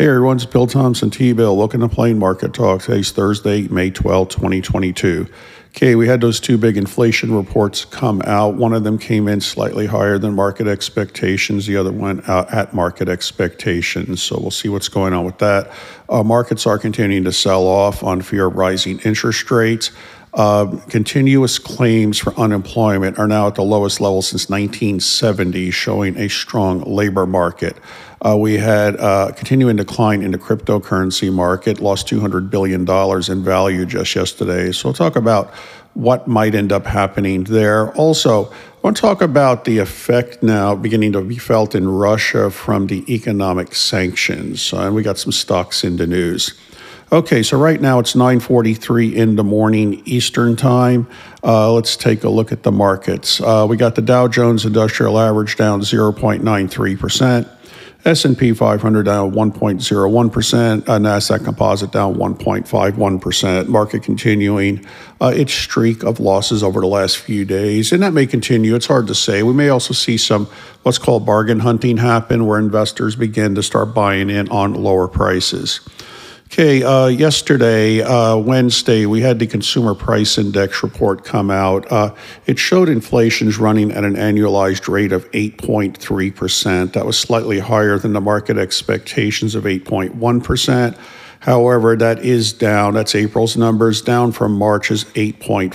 Hey everyone, it's Bill Thompson, T Bill. Welcome to Plain Market Talk. Today's Thursday, May 12, 2022. Okay, we had those two big inflation reports come out. One of them came in slightly higher than market expectations. The other went out at market expectations. So we'll see what's going on with that. Uh, markets are continuing to sell off on fear of rising interest rates. Uh, continuous claims for unemployment are now at the lowest level since 1970, showing a strong labor market. Uh, we had a uh, continuing decline in the cryptocurrency market, lost $200 billion in value just yesterday. So we'll talk about what might end up happening there. Also, I want to talk about the effect now beginning to be felt in Russia from the economic sanctions. Uh, and we got some stocks in the news. Okay, so right now it's 9:43 in the morning Eastern time. Uh, let's take a look at the markets. Uh, we got the Dow Jones Industrial Average down 0.93 percent. S&P 500 down 1.01%, uh, Nasdaq Composite down 1.51%. Market continuing uh, its streak of losses over the last few days, and that may continue. It's hard to say. We may also see some what's called bargain hunting happen, where investors begin to start buying in on lower prices. Okay, uh, yesterday, uh, Wednesday, we had the Consumer Price Index report come out. Uh, it showed inflation is running at an annualized rate of 8.3%. That was slightly higher than the market expectations of 8.1%. However, that is down. That's April's numbers, down from March's 8.5%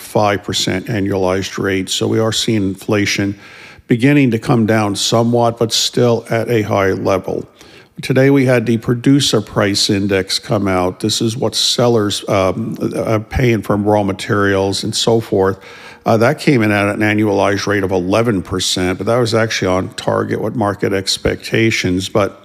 annualized rate. So we are seeing inflation beginning to come down somewhat, but still at a high level. Today we had the producer price index come out. This is what sellers um, are paying for raw materials and so forth. Uh, that came in at an annualized rate of 11%, but that was actually on target with market expectations. But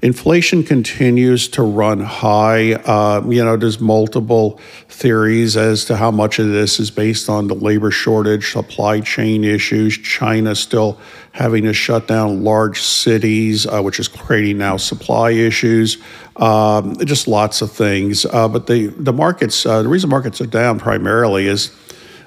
Inflation continues to run high. Uh, you know, there's multiple theories as to how much of this is based on the labor shortage, supply chain issues, China still having to shut down large cities, uh, which is creating now supply issues. Um, just lots of things. Uh, but the the markets, uh, the reason markets are down primarily is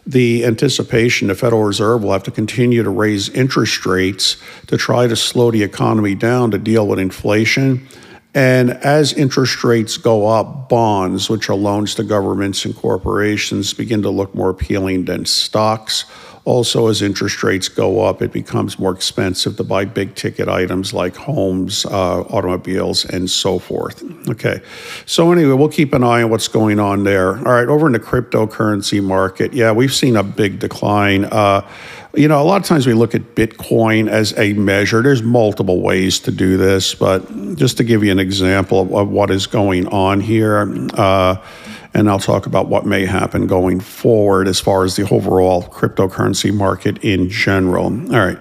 the anticipation the Federal Reserve will have to continue to raise interest rates to try to slow the economy down to deal with inflation. And as interest rates go up, bonds, which are loans to governments and corporations, begin to look more appealing than stocks. Also, as interest rates go up, it becomes more expensive to buy big ticket items like homes, uh, automobiles, and so forth. Okay. So, anyway, we'll keep an eye on what's going on there. All right. Over in the cryptocurrency market, yeah, we've seen a big decline. Uh, you know, a lot of times we look at Bitcoin as a measure. There's multiple ways to do this, but just to give you an example of, what is going on here, uh, and I'll talk about what may happen going forward as far as the overall cryptocurrency market in general. All right.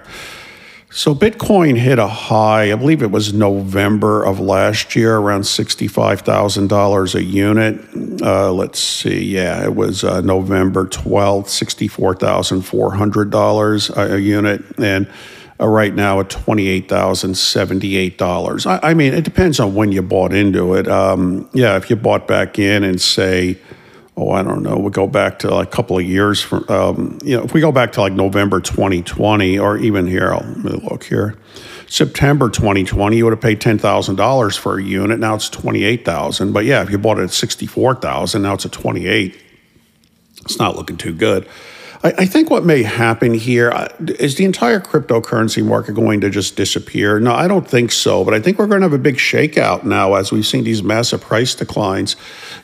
So Bitcoin hit a high, I believe it was November of last year, around $65,000 a unit. Uh, let's see, yeah, it was uh, November 12th, $64,400 a unit. And uh, right now at $28,078. I, I, mean, it depends on when you bought into it. Um, yeah, if you bought back in and say, oh, I don't know, we go back to like a couple of years from, um, you know, if we go back to like November 2020 or even here, I'll, look here. September 2020, you would have paid $10,000 for a unit. Now it's 28,000. But yeah, if you bought it at 64,000, now it's at 28. It's not looking too good. I, I think what may happen here uh, the entire cryptocurrency market going to just disappear? No, I don't think so. But I think we're going to have a big shakeout now as we've seen these massive price declines.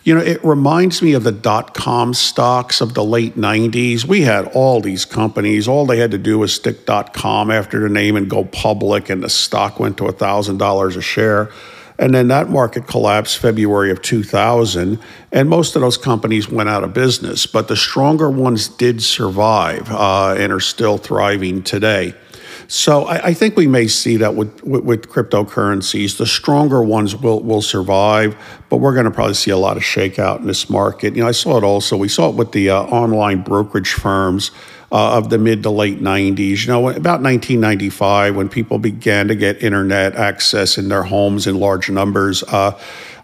You know, it reminds me of the dot com stocks of the late 90s. We had all these companies. All they had to do was stick dot com after the name and go public, and the stock went to $1,000 a share. And then that market collapsed February of 2000, and most of those companies went out of business. But the stronger ones did survive uh, and are still thriving today. So I, I think we may see that with, with, with cryptocurrencies. The stronger ones will will survive, but we're going to probably see a lot of shakeout in this market. You know, I saw it also. We saw it with the uh, online brokerage firms. Uh, of the mid to late 90s. You know, about 1995, when people began to get internet access in their homes in large numbers, uh,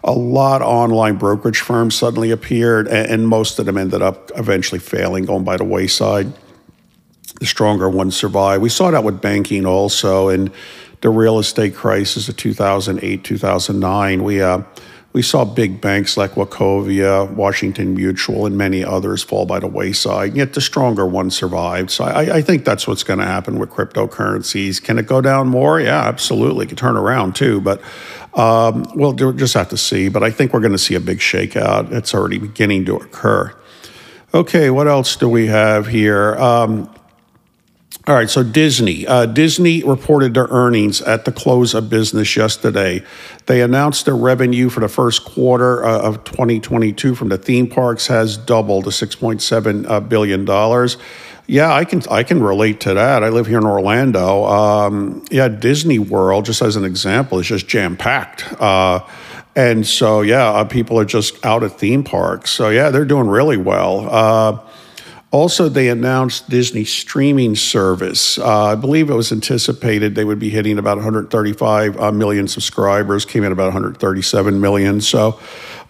a lot of online brokerage firms suddenly appeared, and, and most of them ended up eventually failing, going by the wayside the stronger ones survive. We saw that with banking also in the real estate crisis of 2008, 2009. We, uh, we saw big banks like Wachovia, Washington Mutual, and many others fall by the wayside, yet the stronger ones survived. So I, I think that's what's going to happen with cryptocurrencies. Can it go down more? Yeah, absolutely. It can turn around too, but um, we'll just have to see. But I think we're going to see a big shakeout. It's already beginning to occur. Okay, what else do we have here? Um, all right, so Disney. Uh, Disney reported their earnings at the close of business yesterday. They announced their revenue for the first quarter uh, of 2022 from the theme parks has doubled to 6.7 uh, billion dollars. Yeah, I can I can relate to that. I live here in Orlando. Um, yeah, Disney World, just as an example, is just jam packed. Uh, and so, yeah, uh, people are just out at theme parks. So, yeah, they're doing really well. Also, they announced Disney streaming service. Uh, I believe it was anticipated they would be hitting about 135 uh, million subscribers, came in about 137 million. So,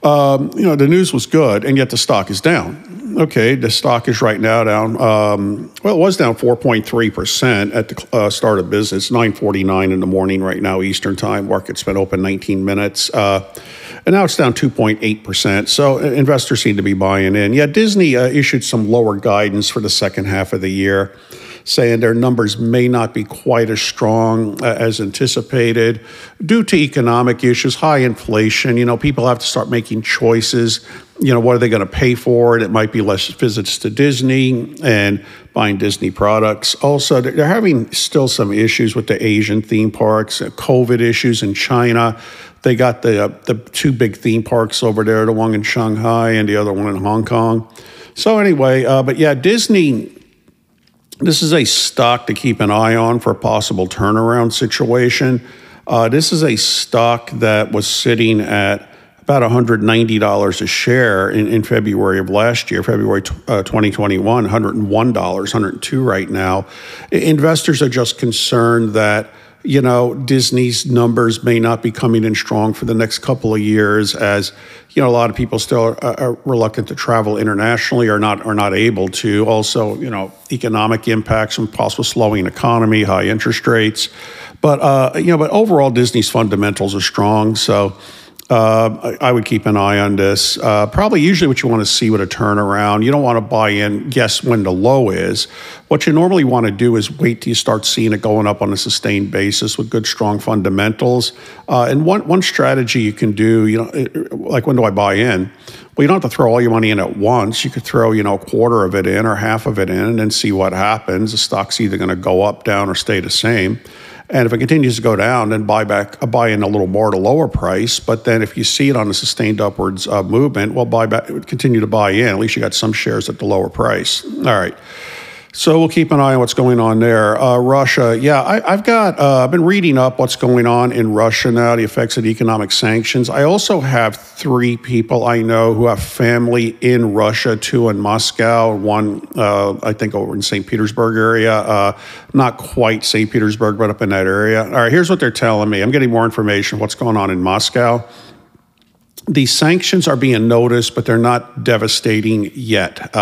um, you know, the news was good, and yet the stock is down. Okay, the stock is right now down. Um, well, it was down 4.3% at the uh, start of business, 9:49 in the morning right now Eastern time. Market's been open 19 minutes. Uh, and now it's down 2.8%. So investors seem to be buying in. Yeah, Disney uh, issued some lower guidance for the second half of the year, saying their numbers may not be quite as strong uh, as anticipated due to economic issues, high inflation. You know, people have to start making choices. You know, what are they going to pay for it? It might be less visits to Disney and buying Disney products. Also, they're having still some issues with the Asian theme parks, COVID issues in China. They got the uh, the two big theme parks over there, the one in Shanghai and the other one in Hong Kong. So anyway, uh, but yeah, Disney. This is a stock to keep an eye on for a possible turnaround situation. Uh, this is a stock that was sitting at about $190 a share in, in February of last year, February t- uh, 2021, $101, 102 right now. Investors are just concerned that you know, Disney's numbers may not be coming in strong for the next couple of years as, you know, a lot of people still are, are, reluctant to travel internationally or not are not able to. Also, you know, economic impacts from possible slowing economy, high interest rates. But, uh, you know, but overall, Disney's fundamentals are strong. So, uh, I, I, would keep an eye on this. Uh, probably, usually, what you want to see with a turnaround, you don't want to buy in, guess when the low is. What you normally want to do is wait till you start seeing it going up on a sustained basis with good, strong fundamentals. Uh, and one one strategy you can do, you know, like when do I buy in? Well, you don't have to throw all your money in at once. You could throw, you know, a quarter of it in or half of it in, and then see what happens. The stock's either going to go up, down, or stay the same. And if it continues to go down, then buy back, uh, buy in a little more at a lower price. But then if you see it on a sustained upwards uh, movement, well, buy back, continue to buy in. At least you got some shares at the lower price. All right. So we'll keep an eye on what's going on there. Uh, Russia, yeah, I, have got. Uh, I've been reading up what's going on in Russia now, the effects of the economic sanctions. I also have three people I know who have family in Russia, two in Moscow, one uh, I think over in St. Petersburg area, uh, not quite St. Petersburg, but up in that area. All right, here's what they're telling me. I'm getting more information. What's going on in Moscow? These sanctions are being noticed, but they're not devastating yet.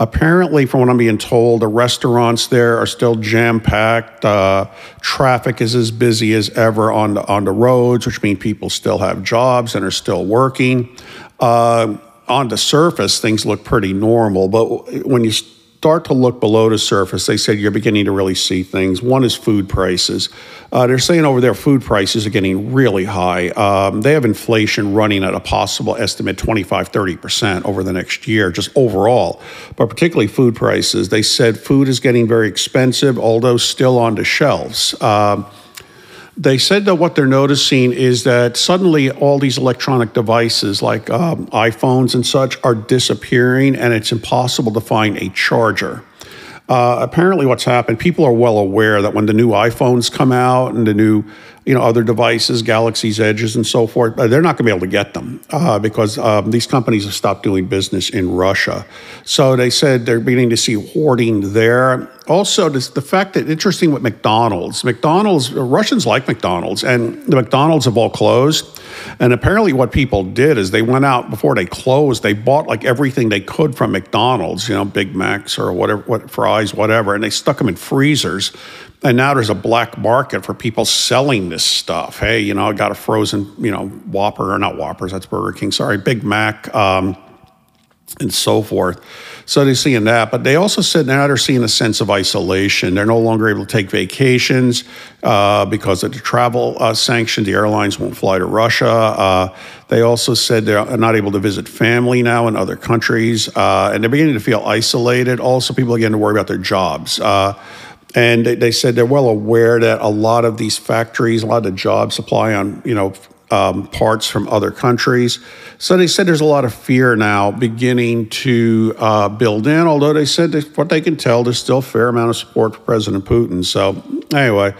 Apparently, from what I'm being told, the restaurants there are still jam packed. Uh, traffic is as busy as ever on the, on the roads, which means people still have jobs and are still working. Uh, on the surface, things look pretty normal, but when you start to look below the surface, they said you're beginning to really see things. One is food prices. Uh, they're saying over there food prices are getting really high. Um, they have inflation running at a possible estimate 25, 30% over the next year, just overall. But particularly food prices. They said food is getting very expensive, although still on the shelves. Um, they said that what they're noticing is that suddenly all these electronic devices like um, iPhones and such are disappearing, and it's impossible to find a charger. Uh, apparently, what's happened, people are well aware that when the new iPhones come out and the new you know, other devices, Galaxy's Edges, and so forth. They're not going to be able to get them uh, because um, these companies have stopped doing business in Russia. So they said they're beginning to see hoarding there. Also, the fact that interesting with McDonald's, McDonald's Russians like McDonald's, and the McDonald's have all closed. And apparently, what people did is they went out before they closed. They bought like everything they could from McDonald's, you know, Big Macs or whatever, what fries, whatever, and they stuck them in freezers and now there's a black market for people selling this stuff. Hey, you know, I got a frozen, you know, Whopper or not Whoppers, that's Burger King. Sorry, Big Mac, um, and so forth. So they're seeing that, but they also said now they're seeing a sense of isolation. They're no longer able to take vacations uh, because of the travel uh, sanctions. The airlines won't fly to Russia. Uh, they also said they're not able to visit family now in other countries, uh, and they're beginning to feel isolated. Also, people are beginning to worry about their jobs. And they, they, said they're well aware that a lot of these factories, a lot of the jobs supply on, you know, um, parts from other countries. So they said there's a lot of fear now beginning to uh, build in, although they said that what they can tell, there's still a fair amount of support for President Putin. So anyway,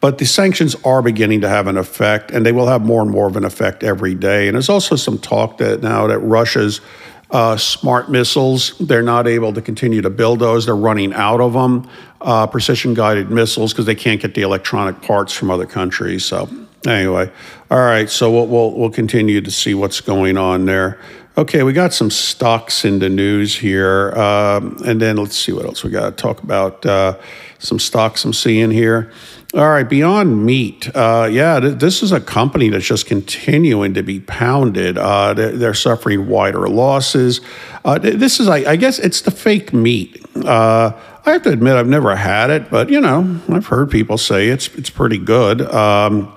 but the sanctions are beginning to have an effect, and they will have more and more of an effect every day. And there's also some talk that now that Russia's uh, smart missiles. They're not able to continue to build those. They're running out of them. Uh, precision guided missiles because they can't get the electronic parts from other countries. So anyway, all right. So we'll, we'll, we'll continue to see what's going on there. Okay, we got some stocks in the news here, um, and then let's see what else we got to talk about. Uh, some stocks I'm seeing here. All right, Beyond Meat. Uh, yeah, th- this is a company that's just continuing to be pounded. Uh, they're, they're, suffering wider losses. Uh, this is, I, I, guess, it's the fake meat. Uh, I have to admit, I've never had it, but you know, I've heard people say it's it's pretty good. Um,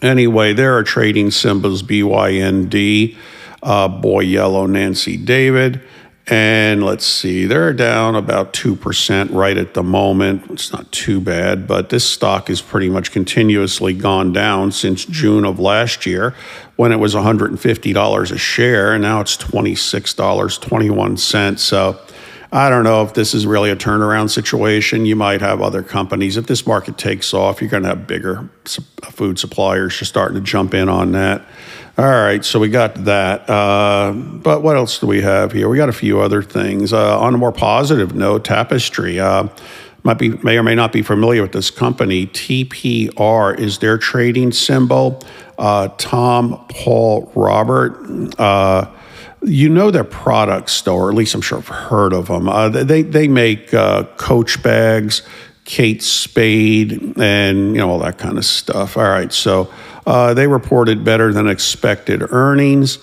anyway, there are trading symbols BYND, uh, Boy Yellow, Nancy David. And let's see, they're down about 2% right at the moment. It's not too bad, but this stock has pretty much continuously gone down since June of last year when it was $150 a share, and now it's $26.21. So I don't know if this is really a turnaround situation. You might have other companies. If this market takes off, you're going to have bigger food suppliers just starting to jump in on that. All right, so we got that. Uh, but what else do we have here? We got a few other things. Uh, on a more positive note, Tapestry. Uh, might be may or may not be familiar with this company. TPR is their trading symbol. Uh, Tom Paul Robert. Uh, you know their products, though, or at least I'm sure I've heard of them. Uh, they they make Coach bags, Kate Spade, and you know all that kind of stuff. All right, so. Uh, they reported better than expected earnings,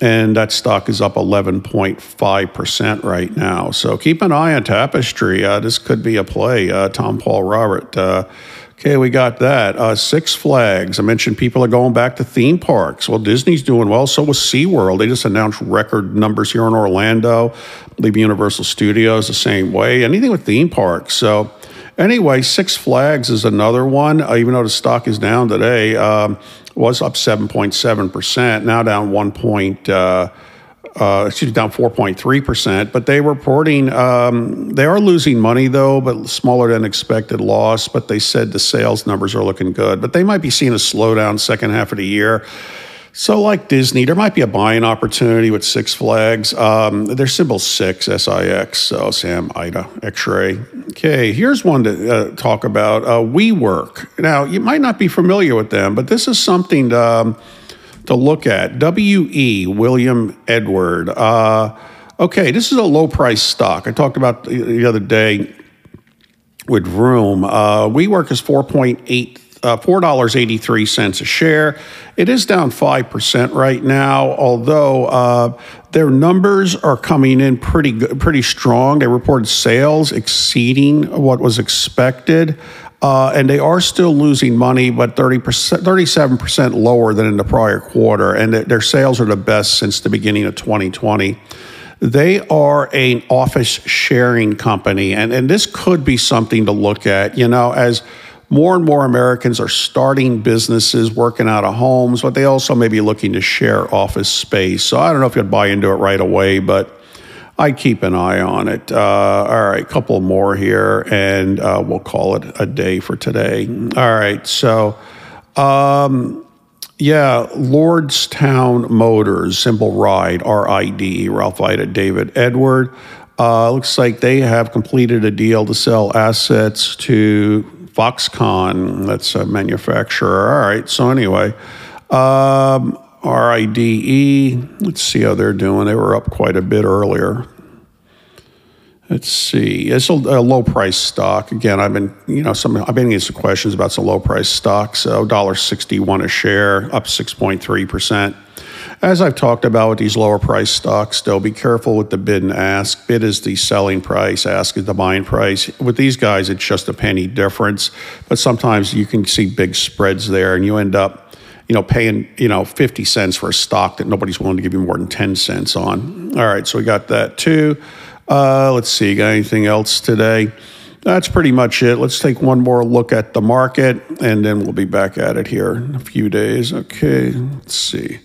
and that stock is up 11.5% right now. So keep an eye on Tapestry. Uh, this could be a play. Uh, Tom Paul Robert. Uh, okay, we got that. Uh, Six Flags. I mentioned people are going back to theme parks. Well, Disney's doing well. So was SeaWorld. They just announced record numbers here in Orlando. I believe Universal Studios the same way. Anything with theme parks. So Anyway, Six Flags is another one. Uh, even though the stock is down today, um, was up 7.7%, now down 1. Point, uh, uh, excuse me, down 4.3%. But they reporting um, they are losing money though, but smaller than expected loss. But they said the sales numbers are looking good. But they might be seeing a slowdown second half of the year. So, like Disney, there might be a buying opportunity with Six Flags. Um, their symbol six, S I X, so Sam, Ida, X ray. Okay, here's one to uh, talk about uh, WeWork. Now, you might not be familiar with them, but this is something to, um, to look at. W.E. William Edward. Uh, okay, this is a low price stock. I talked about the other day with Room. Uh, WeWork is 4.8 uh, $4.83 a share. It is down 5% right now, although uh, their numbers are coming in pretty good, pretty strong. They reported sales exceeding what was expected. Uh, and they are still losing money, but 30%, 37% lower than in the prior quarter. And their sales are the best since the beginning of 2020. They are an office sharing company, and, and this could be something to look at. You know, as more and more Americans are starting businesses, working out of homes, but they also may be looking to share office space. So I don't know if you'd buy into it right away, but I keep an eye on it. Uh, all right, couple more here, and uh, we'll call it a day for today. All right, so. Um, yeah, Lordstown Motors, symbol RIDE, R I D Ralph Ida, David Edward. Uh, looks like they have completed a deal to sell assets to Foxconn. That's a manufacturer. All right. So anyway, um, RIDE. Let's see how they're doing. They were up quite a bit earlier. Let's see. It's a, a, low price stock. Again, I've been, you know, some I've been getting some questions about some low price stocks. So $1.61 a share, up 6.3%. As I've talked about with these lower price stocks, though, be careful with the bid and ask. Bid is the selling price, ask is the buying price. With these guys, it's just a penny difference. But sometimes you can see big spreads there and you end up you know, paying, you know, 50 cents for a stock that nobody's willing to give you more than 10 cents on. All right, so we got that too. Uh, let's see, got anything else today? That's pretty much it. Let's take one more look at the market and then we'll be back at it here in a few days. Okay, let's see.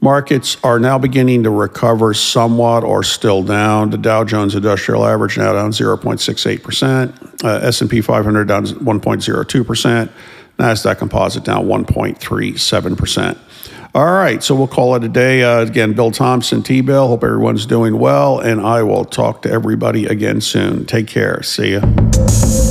Markets are now beginning to recover somewhat or still down. The Dow Jones Industrial Average now down 0.68%, uh, S&P 500 down 1.02%, Nasdaq Composite down 1.37%. All right, so we'll call it a day. Uh, again, Bill Thompson, T Bill. Hope everyone's doing well, and I will talk to everybody again soon. Take care. See ya.